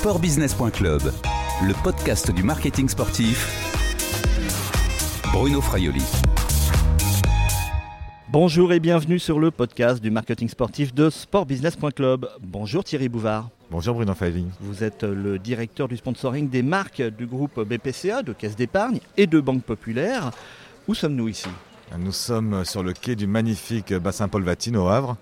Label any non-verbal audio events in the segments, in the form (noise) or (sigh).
Sportbusiness.club, le podcast du marketing sportif. Bruno Fraioli. Bonjour et bienvenue sur le podcast du marketing sportif de sportbusiness.club. Bonjour Thierry Bouvard. Bonjour Bruno Fraioli. Vous êtes le directeur du sponsoring des marques du groupe BPCA, de Caisse d'épargne et de Banque Populaire. Où sommes-nous ici? Nous sommes sur le quai du magnifique bassin Paul Vatine au Havre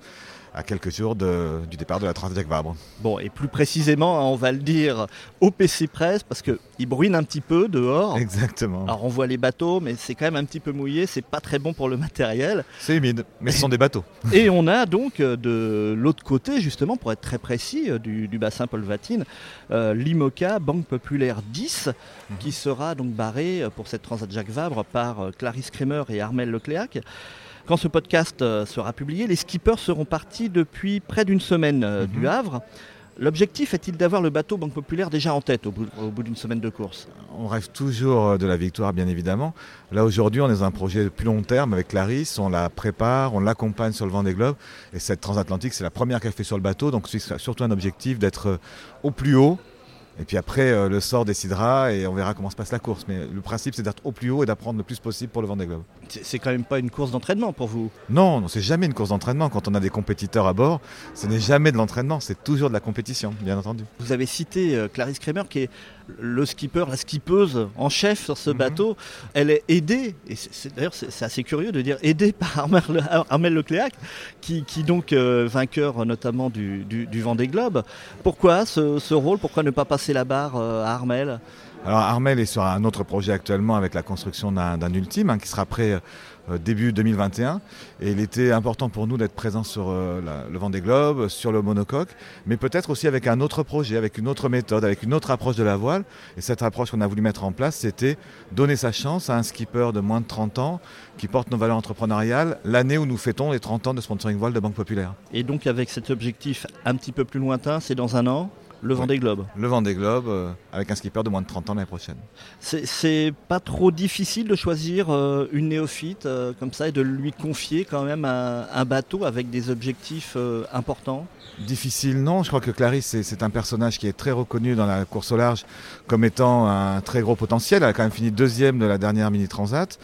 à quelques jours du départ de la Transjacques Vabre. Bon, et plus précisément, hein, on va le dire au PC Presse, parce qu'il bruine un petit peu dehors. Exactement. Alors on voit les bateaux, mais c'est quand même un petit peu mouillé, c'est pas très bon pour le matériel. C'est humide, mais ce sont des bateaux. (laughs) Et on a donc euh, de l'autre côté, justement, pour être très précis, euh, du, bassin Paul Vatine, euh, l'IMOCA, Banque Populaire 10, mhm. qui sera donc barré pour cette Transat Jacques Vabre par Clarisse Kremer et Armel Lecléac. Quand ce podcast euh, sera publié, les skippers seront partis depuis près d'une semaine euh, du mhm. Havre. L'objectif est-il d'avoir le bateau Banque Populaire déjà en tête au bout, d'une semaine de course? On rêve toujours euh, de la victoire, bien évidemment. Là, aujourd'hui, on est dans un projet de plus long terme avec Clarisse. On la prépare, on l'accompagne sur le vent des globes. Et cette transatlantique, c'est la première qu'elle fait sur le bateau. Donc, c'est surtout un objectif d'être au plus haut et puis après, euh, le sort décidera et on verra comment se passe la course. Mais le principe, c'est d'être au plus haut et d'apprendre le plus possible pour le Vendée Globe. C'est quand même pas une course d'entraînement pour vous? Non, non c'est jamais une course d'entraînement. Quand on a des compétiteurs à bord, ce n'est jamais de l'entraînement, c'est toujours de la compétition, bien entendu. Vous avez cité euh, Clarisse Kremer, qui est le skipper, la skippeuse en chef sur ce mhm. bateau. Elle est aidée, et d'ailleurs c'est assez curieux de dire aidée par Armel, Lecléac, qui, qui donc euh, vainqueur notamment du, du, Vendée Globe. Pourquoi ce, ce rôle? Pourquoi ne pas passer la barre euh, à Armel? Alors Armel est sur un autre projet actuellement avec la construction d'un ultime hein, qui sera prêt euh, début 2021. Et il était important pour nous d'être présents sur euh, le vent des globes, sur le monocoque, mais peut-être aussi avec un autre projet, avec une autre méthode, avec une autre approche de la voile. Et cette approche qu'on a voulu mettre en place, c'était donner sa chance à un skipper de moins de 30 ans qui porte nos valeurs entrepreneuriales l'année où nous fêtons les 30 ans de sponsoring voile de Banque Populaire. Et donc avec cet objectif un petit peu plus lointain, c'est dans un an le Vendée Globe. Le Vendée Globe, euh, avec un skipper de moins de 30 ans l'année prochaine. C'est pas trop difficile de choisir euh, une néophyte euh, comme ça et de lui confier quand même un, bateau avec des objectifs importants? Difficile, non. Je crois que Clarisse, c'est un personnage qui est très reconnu dans la course au large comme étant un très gros potentiel. Elle a quand même fini deuxième de la dernière Mini Transat.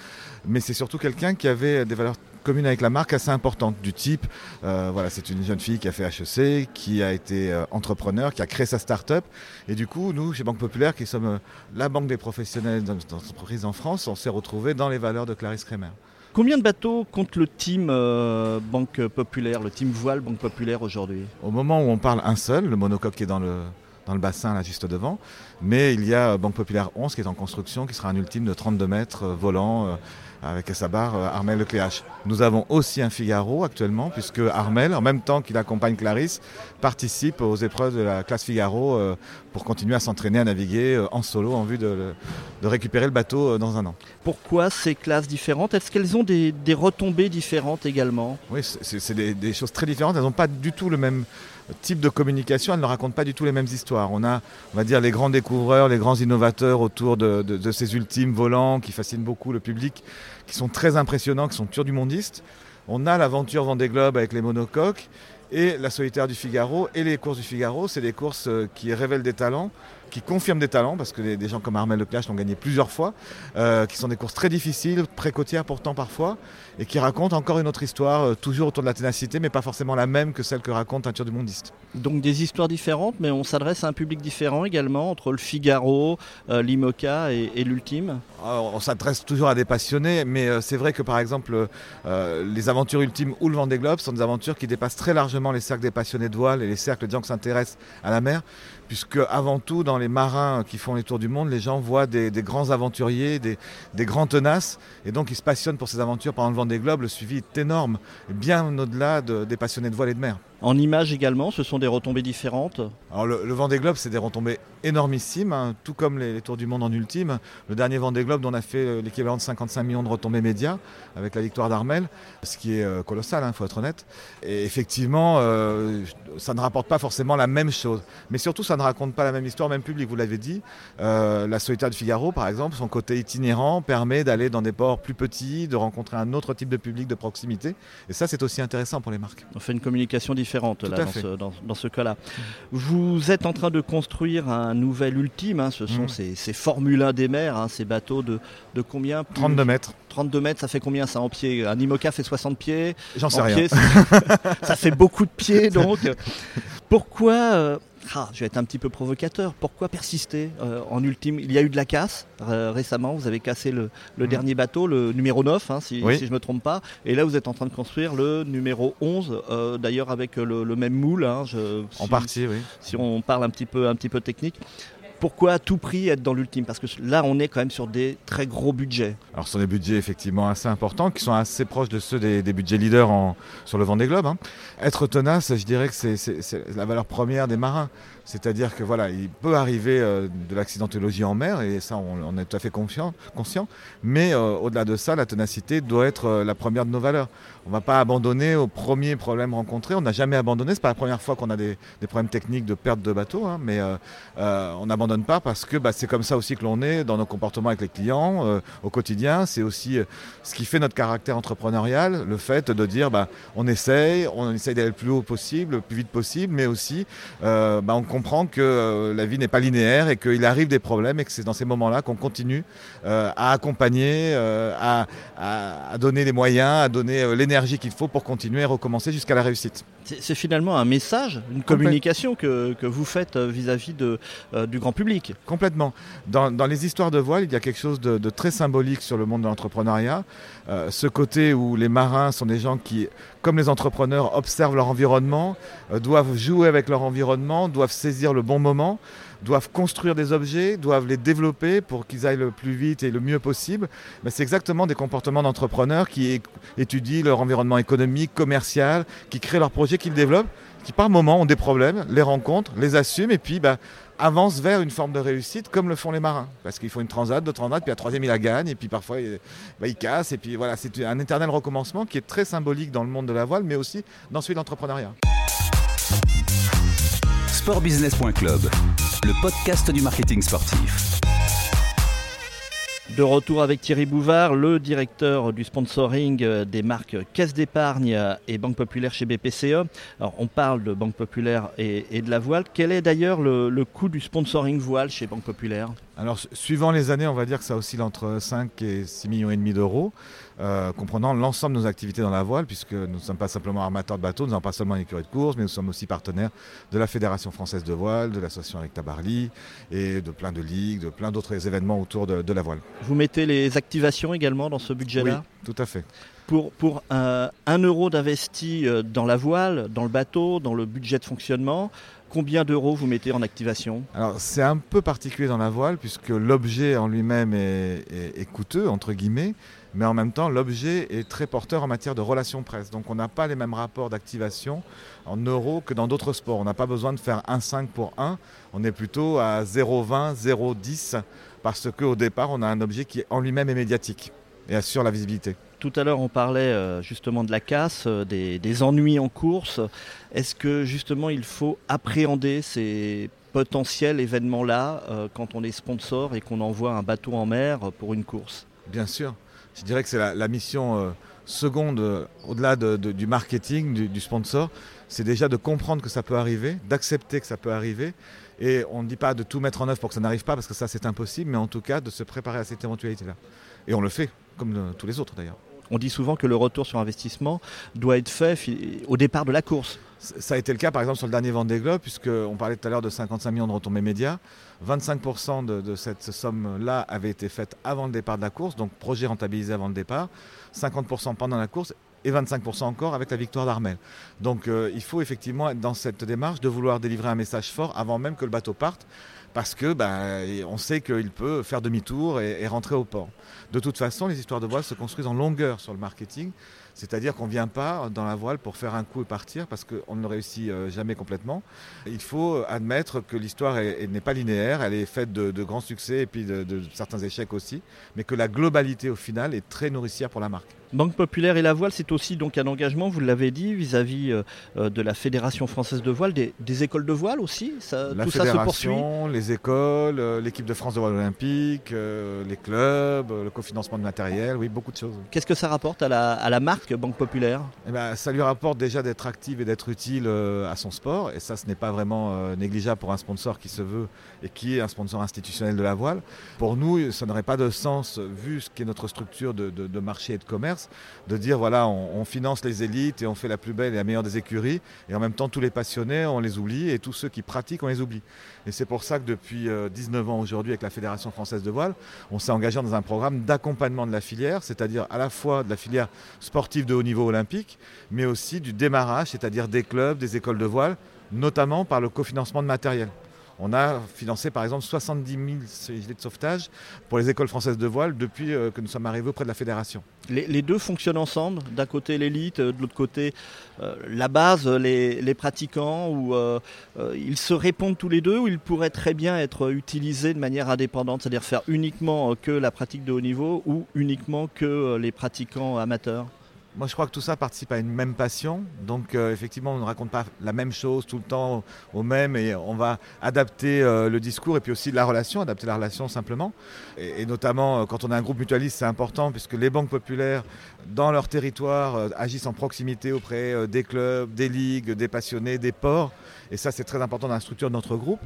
Mais c'est surtout quelqu'un qui avait des valeurs commune avec la marque assez importante du type, euh, voilà, c'est une jeune fille qui a fait HEC, qui a été euh, entrepreneur, qui a créé sa start-up. Et du coup, nous, chez Banque Populaire, qui sommes euh, la banque des professionnels d'entreprise en France, on s'est retrouvés dans les valeurs de Clarisse Kremer. Combien de bateaux compte le team Banque Populaire, le team voile Banque Populaire aujourd'hui? Au moment où on parle un seul, le monocoque qui est dans le, dans le bassin là juste devant. Mais il y a Banque Populaire 11 qui est en construction, qui sera un ultime de 32 mètres volant avec sa barre euh, Armel Lecléache. Nous avons aussi un Figaro actuellement, puisque Armel, en même temps qu'il accompagne Clarisse, participe aux épreuves de la classe Figaro euh, pour continuer à s'entraîner à naviguer euh, en solo en vue de, récupérer le bateau dans un an. Pourquoi ces classes différentes? Est-ce qu'elles ont des, retombées différentes également? Oui, c'est des, des, choses très différentes. Elles n'ont pas du tout le même type de communication, elles ne racontent pas du tout les mêmes histoires. On a, on va dire, les grands découvreurs, les grands innovateurs autour de, ces ultimes volants qui fascinent beaucoup le public, qui sont très impressionnants, qui sont purs du mondiste. On a l'aventure Vendée Globe avec les monocoques et la solitaire du Figaro et les courses du Figaro. C'est des courses euh, qui révèlent des talents qui confirment des talents, parce que des, gens comme Armel Leclerc l'ont gagné plusieurs fois, euh, qui sont des courses très difficiles, précotières pourtant parfois, et qui racontent encore une autre histoire, euh, toujours autour de la ténacité, mais pas forcément la même que celle que raconte Teinture du Mondiste. Donc des histoires différentes, mais on s'adresse à un public différent également, entre le Figaro, euh, l'Imoca et, l'Ultime On s'adresse toujours à des passionnés, mais c'est vrai que par exemple, les aventures ultimes ou le Vendée Globe sont des aventures qui dépassent très largement les cercles des passionnés de voile et les cercles des gens qui s'intéressent à la mer, puisque avant tout, dans les marins qui font les tours du monde, les gens voient des, grands aventuriers, des, grands tenaces, et donc ils se passionnent pour ces aventures pendant le vent des globes. Le suivi est énorme, bien au-delà des passionnés de voile et de mer. En images également, ce sont des retombées différentes Alors le, vent des globes, c'est des retombées énormissimes, hein, tout comme les, Tours du Monde en ultime. Le dernier vent des globes, on a fait euh, l'équivalent de 55 millions de retombées médias avec la victoire d'Armel, ce qui est euh, colossal, il hein, faut être honnête. Et effectivement, euh, ça ne rapporte pas forcément la même chose. Mais surtout, ça ne raconte pas la même histoire, même public, vous l'avez dit. la Solitaire de Figaro, par exemple, son côté itinérant permet d'aller dans des ports plus petits, de rencontrer un autre type de public de proximité. Et ça, c'est aussi intéressant pour les marques. On fait une communication différente différente là, dans, ce, dans- dans ce cas-là. Vous êtes en train de construire un nouvel ultime, hein, ce sont Mm. ces, ces Formule 1 des mers, hein, ces bateaux de, de combien Plus- 32 mètres. 32 mètres, ça fait combien ça en pieds? Un IMOCA fait 60 pieds? J'en sais en rien. (laughs) ça fait beaucoup de pieds donc. (laughs) Pourquoi, euh, ah, je vais être un petit peu provocateur, pourquoi persister euh, en ultime? Il y a eu de la casse euh, récemment, vous avez cassé le, le Mhm. dernier bateau, le numéro 9, hein, si, Oui. si je ne me trompe pas, et là vous êtes en train de construire le numéro 11, euh, d'ailleurs avec le, le même moule, hein, je- En partie, oui. si on parle un petit peu, un petit peu technique. Pourquoi à tout prix être dans l'ultime? Parce que là, on est quand même sur des très gros budgets. Alors, ce sont des budgets effectivement assez importants, qui sont assez proches de ceux des, des budgets leaders sur le Vendée Globe. hein. Être tenace, je dirais que c'est la valeur première des marins. C'est-à-dire que voilà, il peut arriver euh, de l'accidentologie en mer, et ça, on, est tout à fait conscient. Mais euh, au-delà de ça, la ténacité doit être euh, la première de nos valeurs. On ne va pas abandonner au premier problème rencontré. On n'a jamais abandonné. C'est pas la première fois qu'on a des, problèmes techniques de perte de bateau, hein, mais on n'abandonne pas parce que bah, c'est comme ça aussi que l'on est dans nos comportements avec les clients au quotidien. C'est aussi ce qui fait notre caractère entrepreneurial, le fait de dire bah, on essaye, on essaye d'aller le plus haut possible, le plus vite possible, mais aussi bah, on comprend que euh, la vie n'est pas linéaire et qu'il arrive des problèmes et que c'est dans ces moments-là qu'on continue euh, à accompagner, euh, à, donner les moyens, à donner l'énergie qu'il faut pour continuer et recommencer jusqu'à la réussite. C'est finalement un message, une communication que, que vous faites vis-à-vis euh, du grand public. Complètement. Dans, dans les histoires de voile, il y a quelque chose de, de très symbolique sur le monde de l'entrepreneuriat. Euh, ce côté où les marins sont des gens qui, comme les entrepreneurs, observent leur environnement, euh, doivent jouer avec leur environnement, doivent saisir le bon moment, doivent construire des objets, doivent les développer pour qu'ils aillent le plus vite et le mieux possible. Mais c'est exactement des comportements d'entrepreneurs qui étudient leur environnement économique, commercial, qui créent leurs projets, qui le développent, qui par moment ont des problèmes, les rencontrent, les assument et puis bah, avance vers une forme de réussite comme le font les marins. Parce qu'il faut une transat, deux transats, puis la troisième il la gagne, et puis parfois il, bah, il casse, et puis voilà, c'est un éternel recommencement qui est très symbolique dans le monde de la voile, mais aussi dans celui de l'entrepreneuriat. Sportbusiness.club, le podcast du marketing sportif. De retour avec Thierry Bouvard, le directeur du sponsoring des marques Caisse d'épargne et Banque Populaire chez BPCE. Alors, on parle de Banque Populaire et, de la voile. Quel est d'ailleurs le, le coût du sponsoring voile chez Banque Populaire? Alors, su- suivant les années, on va dire que ça oscille entre 5 et 6 millions et demi d'euros, euh, comprenant l'ensemble de nos activités dans la voile, puisque nous ne sommes pas simplement armateurs de bateaux, nous n'avons pas seulement une écurie de course, mais nous sommes aussi partenaires de la Fédération française de voile, de l'association Eric Tabarly, et de plein de ligues, de plein d'autres événements autour de, de la voile. Vous mettez les activations également dans ce budget-là? Oui, tout à fait. Pour, pour un, un euro d'investi euh, dans la voile, dans le bateau, dans le budget de fonctionnement, combien d'euros vous mettez en activation Alors c'est un peu particulier dans la voile puisque l'objet en lui-même est, est- est coûteux, entre guillemets, mais en même temps l'objet est très porteur en matière de relations presse. Donc on n'a pas les mêmes rapports d'activation en euros que dans d'autres sports. On n'a pas besoin de faire 1,5 pour 1, on est plutôt à 0,20, 0,10 parce qu'au départ on a un objet qui en lui-même est médiatique et assure la visibilité. Tout à l'heure, on parlait euh, justement de la casse, euh, des, ennuis en course. Est-ce que justement il faut appréhender ces potentiels événements-là euh, quand on est sponsor et qu'on envoie un bateau en mer pour une course? Bien sûr. Je dirais que c'est la, mission seconde, au-delà de- de- du marketing, du, sponsor, c'est déjà de comprendre que ça peut arriver, d'accepter que ça peut arriver. Et on ne dit pas de tout mettre en œuvre pour que ça n'arrive pas, parce que ça c'est impossible, mais en tout cas de se préparer à cette éventualité-là. Et on le fait, comme tous les autres d'ailleurs. On dit souvent que le retour sur investissement doit être fait au départ de la course. Ça a été le cas par exemple sur le dernier Vendée Globe, puisqu'on parlait tout à l'heure de 55 millions de retombées médias. 25% de, de cette somme-là avait été faite avant le départ de la course, donc projet rentabilisé avant le départ, 50% pendant la course et 25% encore avec la victoire d'Armel. Donc euh, il faut effectivement être dans cette démarche de vouloir délivrer un message fort avant même que le bateau parte, parce que ben, on sait qu'il peut faire demi-tour et, rentrer au port. De toute façon, les histoires de voile se construisent en longueur sur le marketing. C'est-à-dire qu'on ne vient pas dans la voile pour faire un coup et partir parce qu'on ne réussit euh, jamais complètement. Il faut admettre que l'histoire est- est- n'est pas linéaire, elle est faite de, de grands succès et puis de, de certains échecs aussi, mais que la globalité au final est très nourricière pour la marque. Banque Populaire et la voile, c'est aussi donc un engagement, vous l'avez dit, vis-à-vis euh, euh, de la Fédération française de voile, des, des écoles de voile aussi ça, La Tout ça se poursuit fédération, les écoles, l'équipe de France de voile olympique, les clubs, le cofinancement de matériel, oui, beaucoup de choses. Qu'est-ce que ça rapporte à la, à la marque que Banque Populaire eh ben, Ça lui rapporte déjà d'être active et d'être utile euh, à son sport. Et ça, ce n'est pas vraiment euh, négligeable pour un sponsor qui se veut et qui est un sponsor institutionnel de la voile. Pour nous, ça n'aurait pas de sens, vu ce qu'est notre structure de, marché et de commerce, de dire voilà, on, finance les élites et on fait la plus belle et la meilleure des écuries. Et en même temps, tous les passionnés, on les oublie et tous ceux qui pratiquent, on les oublie. Et c'est pour ça que depuis 19 ans aujourd'hui, avec la Fédération française de voile, on s'est engagé dans un programme d'accompagnement de la filière, c'est-à-dire à la fois de la filière sportive de haut niveau olympique, mais aussi du démarrage, c'est-à-dire des clubs, des écoles de voile, notamment par le cofinancement de matériel. On a financé par exemple 70 000 gilets de sauvetage pour les écoles françaises de voile depuis euh, que nous sommes arrivés auprès de la fédération. Les, deux fonctionnent ensemble D'un côté l'élite, euh, de l'autre côté euh, la base, les, pratiquants Ils se répondent tous les deux ou ils pourraient très bien être utilisés de manière indépendante, c'est-à-dire faire uniquement que la pratique de haut niveau ou uniquement que les pratiquants amateurs? Moi, je crois que tout ça participe à une même passion. Donc, euh, effectivement, on ne raconte pas la même chose tout le temps au même et on va adapter euh, le discours et puis aussi la relation, adapter la relation simplement. Et, notamment, euh, quand on a un groupe mutualiste, c'est important puisque les banques populaires, dans leur territoire, agissent en proximité auprès des clubs, des ligues, des passionnés, des ports. Et ça, c'est très important dans la structure de notre groupe.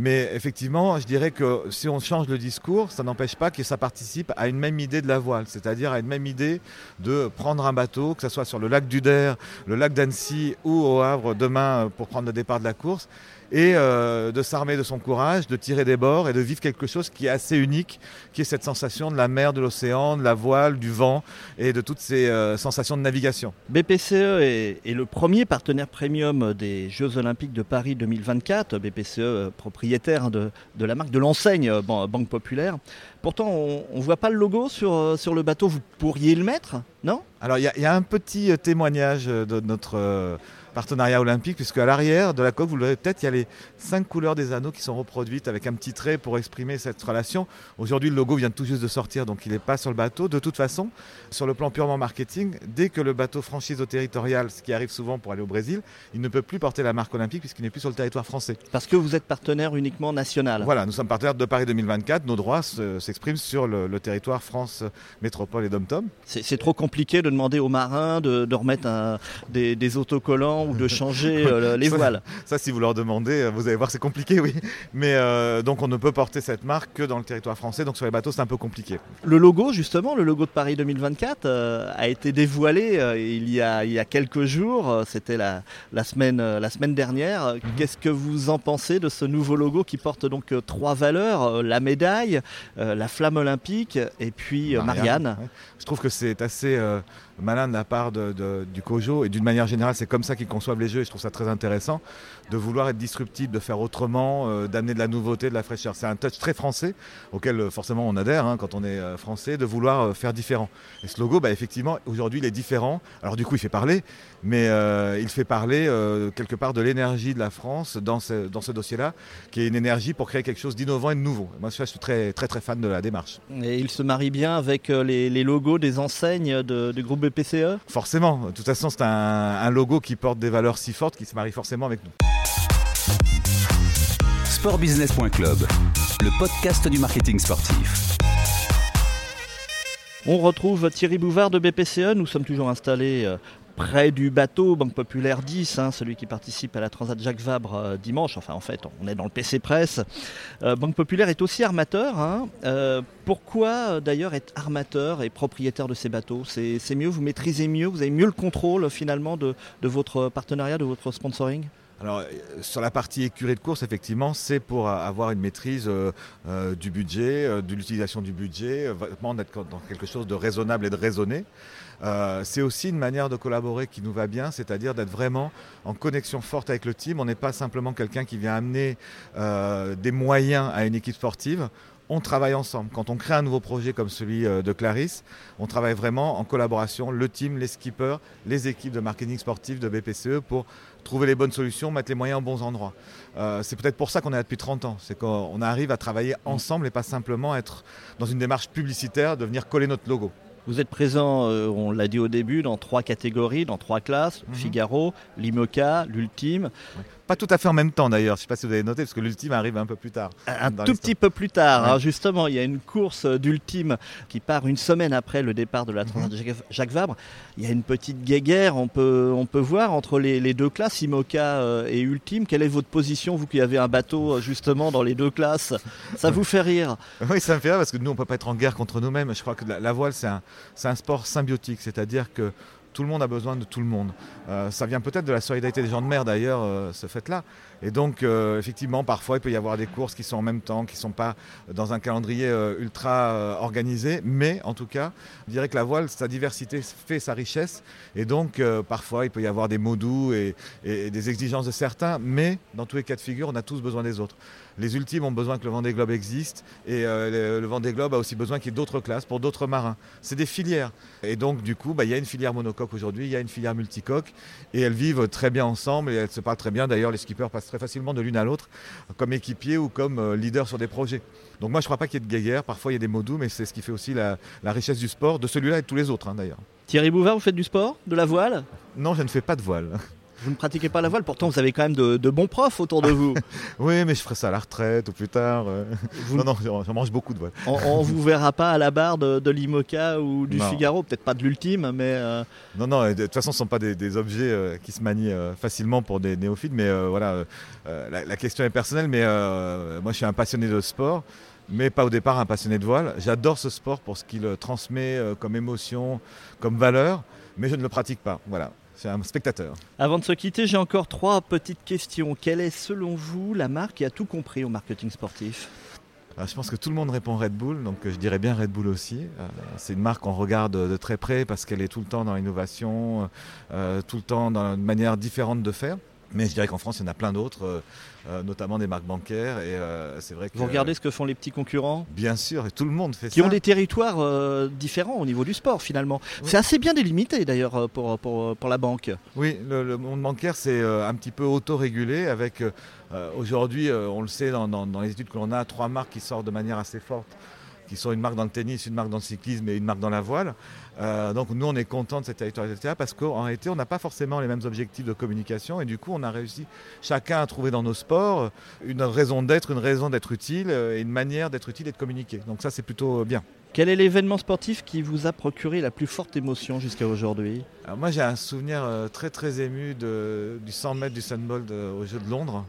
Mais effectivement, je dirais que si on change le discours, ça n'empêche pas que ça participe à une même idée de la voile, c'est-à-dire à une même idée de prendre un bateau, que ce soit sur le lac du Der, le lac d'Annecy ou au Havre demain pour prendre le départ de la course et euh, de s'armer de son courage, de tirer des bords et de vivre quelque chose qui est assez unique, qui est cette sensation de la mer, de l'océan, de la voile, du vent et de toutes ces euh, sensations de navigation. BPCE est, le premier partenaire premium des Jeux Olympiques de Paris 2024, BPCE euh, propriétaire de, la marque, de l'enseigne Banque Populaire. Pourtant, on ne voit pas le logo sur, sur le bateau, vous pourriez le mettre, non? Alors, il y, y, a un petit témoignage de notre partenariat olympique, puisque à l'arrière de la coque, vous le verrez peut-être, il y a les cinq couleurs des anneaux qui sont reproduites avec un petit trait pour exprimer cette relation. Aujourd'hui, le logo vient tout juste de sortir, donc il n'est pas sur le bateau. De toute façon, sur le plan purement marketing, dès que le bateau franchise au territorial, ce qui arrive souvent pour aller au Brésil, il ne peut plus porter la marque olympique puisqu'il n'est plus sur le territoire français. Parce que vous êtes partenaire uniquement national. Voilà, nous sommes partenaires de Paris 2024. Nos droits s'expriment sur le, territoire France Métropole et Dom-Tom. C'est trop compliqué de demander aux marins de, remettre des, des autocollants ou de changer (laughs) euh, les voiles. Ça, si vous leur demandez, euh, vous allez voir, c'est compliqué, oui. Mais euh, donc, on ne peut porter cette marque que dans le territoire français. Donc, sur les bateaux, c'est un peu compliqué. Le logo, justement, le logo de Paris 2024 a été dévoilé il, y a, il y a quelques jours. C'était la, la, semaine, la semaine dernière. Mhm. Qu'est-ce que vous en pensez de ce nouveau logo qui porte donc trois valeurs la médaille, la flamme olympique et puis Marianne, Je trouve que c'est assez malin de la part du COJO et d'une manière générale, c'est comme ça qu'ils conçoivent les jeux et je trouve ça très intéressant de vouloir être disruptif, de faire autrement, euh, d'amener de la nouveauté, de la fraîcheur. C'est un touch très français auquel euh, forcément on adhère hein, quand on est euh, français, de vouloir faire différent. Et ce logo, bah, effectivement, aujourd'hui, il est différent. Alors du coup, il fait parler, mais il fait parler quelque part de l'énergie de la France dans ce, dans ce dossier-là, qui est une énergie pour créer quelque chose d'innovant et de nouveau. Moi, je suis très, très, très fan de la démarche. Et il se marie bien avec les, logos des enseignes du groupe BPCE Forcément. De toute façon, c'est un, un logo qui porte des valeurs si fortes qui se marie forcément avec nous. Sportbusiness.club, le podcast du marketing sportif. On retrouve Thierry Bouvard de BPCE. Nous sommes toujours installés euh, près du bateau, Banque Populaire 10, hein, celui qui participe à la Transat Jacques Vabre euh, dimanche. Enfin, en fait, on est dans le PC Presse. Euh, Banque Populaire est aussi armateur. Hein. pourquoi d'ailleurs être armateur et propriétaire de ces bateaux? C'est mieux, vous maîtrisez mieux, vous avez mieux le contrôle finalement de votre partenariat, de votre sponsoring? Alors, euh, sur la partie écurie de course, effectivement, c'est pour avoir une maîtrise euh, euh, du budget, de l'utilisation du budget, vraiment d'être dans quelque chose de raisonnable et de raisonné. c'est aussi une manière de collaborer qui nous va bien, c'est-à-dire d'être vraiment en connexion forte avec le team. On n'est pas simplement quelqu'un qui vient amener des moyens à une équipe sportive on travaille ensemble. Quand on crée un nouveau projet comme celui de Clarisse, on travaille vraiment en collaboration, le team, les skippers, les équipes de marketing sportif de BPCE pour trouver les bonnes solutions, mettre les moyens aux bons endroits. Euh, c'est peut-être pour ça qu'on est là depuis 30 ans. C'est qu'on arrive à travailler ensemble et pas simplement être dans une démarche publicitaire de venir coller notre logo. Vous êtes présent, euh, on l'a dit au début, dans trois catégories, dans trois classes, mhm. Figaro, l'IMOCA, l'Ultime. Pas tout à fait en même temps d'ailleurs, je ne sais pas si vous avez noté, parce que l'ultime arrive un peu plus tard. Un tout petit peu plus tard, hein, justement, il y a une course d'ultime qui part une semaine après le départ de la mhm. Transat Jacques Vabre. Il y a une petite guéguerre, on peut, on peut voir entre les, deux classes, Imoca euh, et Ultime. Quelle est votre position, vous qui avez un bateau euh, justement dans les deux classes? Ça vous fait rire? Oui, ça me fait rire parce que nous, on ne peut pas être en guerre contre nous-mêmes. Je crois que la, voile, c'est un, un sport symbiotique, c'est-à-dire que tout le monde a besoin de tout le monde. Euh, ça vient peut-être de la solidarité des gens de mer d'ailleurs, euh, ce fait-là. Et donc, euh, effectivement, parfois, il peut y avoir des courses qui sont en même temps, qui ne sont pas dans un calendrier ultra organisé. Mais en tout cas, je dirais que la voile, sa diversité fait sa richesse. Et donc, parfois, il peut y avoir des mots doux et, des exigences de certains. Mais dans tous les cas de figure, on a tous besoin des autres. Les ultimes ont besoin que le Vendée Globe existe. Et le, Vendée Globe a aussi besoin qu'il y ait d'autres classes pour d'autres marins. C'est des filières. Et donc, du coup, bah, il y a une filière monocoque aujourd'hui, il y a une filière multicoque et elles vivent très bien ensemble et elles se parlent très bien. D'ailleurs, les skippers passent très facilement de l'une à l'autre comme équipiers ou comme euh, leaders sur des projets. Donc moi, je ne crois pas qu'il y ait de guéguerre. Parfois, il y a des mots doux, mais c'est ce qui fait aussi la, richesse du sport, de celui-là et de tous les autres, hein, d'ailleurs. Thierry Bouvard, vous faites du sport? De la voile? Non, je ne fais pas de voile. Vous ne pratiquez pas la voile, pourtant vous avez quand même de, bons profs autour de vous. (laughs) oui, mais je ferai ça à la retraite ou plus tard. Euh. Non, non, j'en mange beaucoup de voile. On, ne vous verra pas à la barre de, l'IMOCA ou du Figaro, peut-être pas de l'ultime, mais. Euh, non, non, de toute façon, ce ne sont pas des, objets euh, qui se manient facilement pour des néophytes, mais voilà, la, question est personnelle, mais moi je suis un passionné de sport mais pas au départ un passionné de voile. J'adore ce sport pour ce qu'il transmet comme émotion, comme valeur, mais je ne le pratique pas. Voilà. C'est un spectateur. Avant de se quitter, j'ai encore trois petites questions. Quelle est selon vous la marque qui a tout compris au marketing sportif? Ah, je pense que tout le monde répond Red Bull, donc je dirais bien Red Bull aussi. Euh, c'est une marque qu'on regarde de très près parce qu'elle est tout le temps dans l'innovation, euh, tout le temps dans une manière différente de faire. Mais je dirais qu'en France, il y en a plein d'autres, euh, euh, notamment des marques bancaires. Et euh, c'est vrai que, Vous regardez ce que font les petits concurrents? Bien sûr, et tout le monde fait ça. Qui ont des territoires différents au niveau du sport, finalement. C'est assez bien délimité, d'ailleurs, pour, pour, pour, la banque. Oui, le, monde bancaire, c'est un petit peu autorégulé, avec aujourd'hui, on le sait dans, dans les études que l'on a, trois marques qui sortent de manière assez forte qui sont une marque dans le tennis, une marque dans le cyclisme et une marque dans la voile. Euh, donc nous, on est content de cette territorialité parce qu'en réalité, on n'a pas forcément les mêmes objectifs de communication et du coup, on a réussi chacun à trouver dans nos sports une raison d'être, une raison d'être utile et une manière d'être utile et de communiquer. Donc ça, c'est plutôt bien. Quel est l'événement sportif qui vous a procuré la plus forte émotion jusqu'à aujourd'hui? Moi, j'ai un souvenir euh, très très ému de, du 100 mètres du Sunbold au Jeux de Londres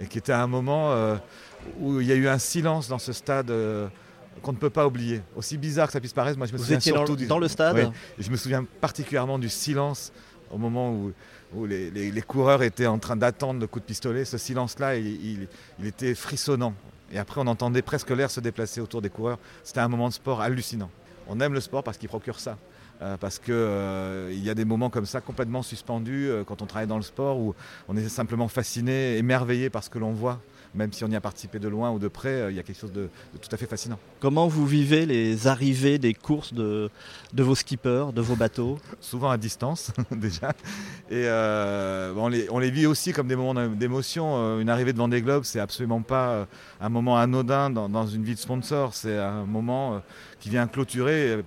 et qui était un moment euh, où il y a eu un silence dans ce stade qu'on ne peut pas oublier. Aussi bizarre que ça puisse paraître, moi je me souviens surtout dans, du, dans le stade. je me souviens particulièrement du silence au moment où, les, coureurs étaient en train d'attendre le coup de pistolet. Ce silence-là, il, était frissonnant. Et après, on entendait presque l'air se déplacer autour des coureurs. C'était un moment de sport hallucinant. On aime le sport parce qu'il procure ça. Euh, parce qu'il euh, y a des moments comme ça complètement suspendus euh, quand on travaille dans le sport où on est simplement fasciné, émerveillé par ce que l'on voit même si on y a participé de loin ou de près, euh, il y a quelque chose de, tout à fait fascinant. Comment vous vivez les arrivées des courses de, de vos skippers, de vos bateaux? (laughs) Souvent à distance (laughs) déjà. Et euh, on, les, on, les, vit aussi comme des moments d'émotion. Euh, une arrivée de Vendée Globe, c'est absolument pas un moment anodin dans, dans une vie de sponsor. C'est un moment qui vient clôturer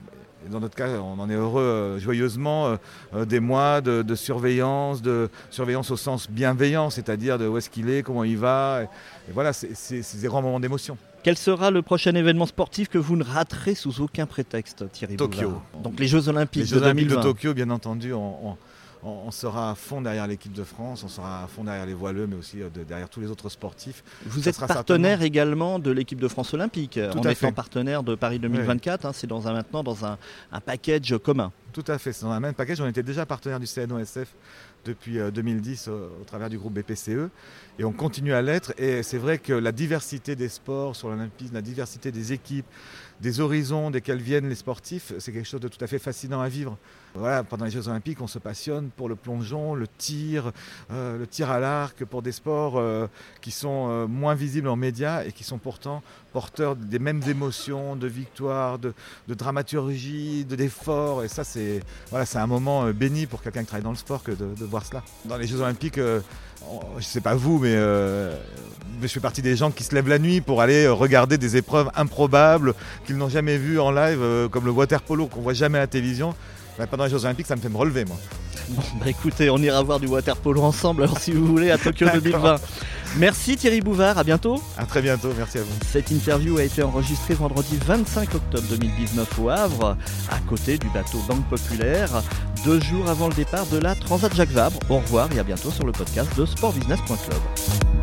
dans notre cas, on en est heureux euh, joyeusement, euh, euh, des mois de, surveillance, de surveillance au sens bienveillant, c'est-à-dire de où est-ce qu'il est, comment il va. Et, voilà, c'est des grands moments d'émotion. Quel sera le prochain événement sportif que vous ne raterez sous aucun prétexte, Thierry Tokyo. Donc les Jeux Olympiques les Jeux Olympiques de Tokyo, bien entendu, on, on, sera à fond derrière l'équipe de France, on sera à fond derrière les voileux, mais aussi euh, derrière tous les autres sportifs. Vous êtes partenaire également de l'équipe de France olympique, Tout en étant partenaire de Paris 2024. Hein, c'est dans un, maintenant dans un, package commun. Tout à fait, c'est dans un même package. On était déjà partenaire du CNOSF depuis 2010 euh, au, travers du groupe BPCE et on continue à l'être. Et c'est vrai que la diversité des sports sur l'Olympisme, la diversité des équipes, des horizons desquels viennent les sportifs, c'est quelque chose de tout à fait fascinant à vivre. Pendant les Jeux Olympiques, on se passionne pour le plongeon, le tir, euh, le tir à l'arc, pour des sports euh, qui sont moins visibles en médias et qui sont pourtant porteurs des mêmes émotions, de victoire, de, dramaturgie, d'effort. et ça, c'est voilà, un moment béni pour quelqu'un qui travaille dans le sport que de, de, voir cela. Dans les Jeux Olympiques, je ne sais pas vous, mais je fais partie des gens qui se lèvent la nuit pour aller regarder des épreuves improbables qu'ils n'ont jamais vues en live, comme le water polo qu'on voit jamais à la télévision. Bah, pendant les Jeux Olympiques, ça me fait me relever, moi. Bon, bah écoutez, on ira voir du water polo ensemble, alors si vous voulez, à Tokyo 2020. Merci Thierry Bouvard, à bientôt. À très bientôt, merci à vous. Cette interview a été enregistrée vendredi 25 octobre 2019 au Havre, à côté du bateau Banque Populaire, deux jours avant le départ de la Transat Jacques Vabre. Au revoir et à bientôt sur le podcast de sportbusiness.club.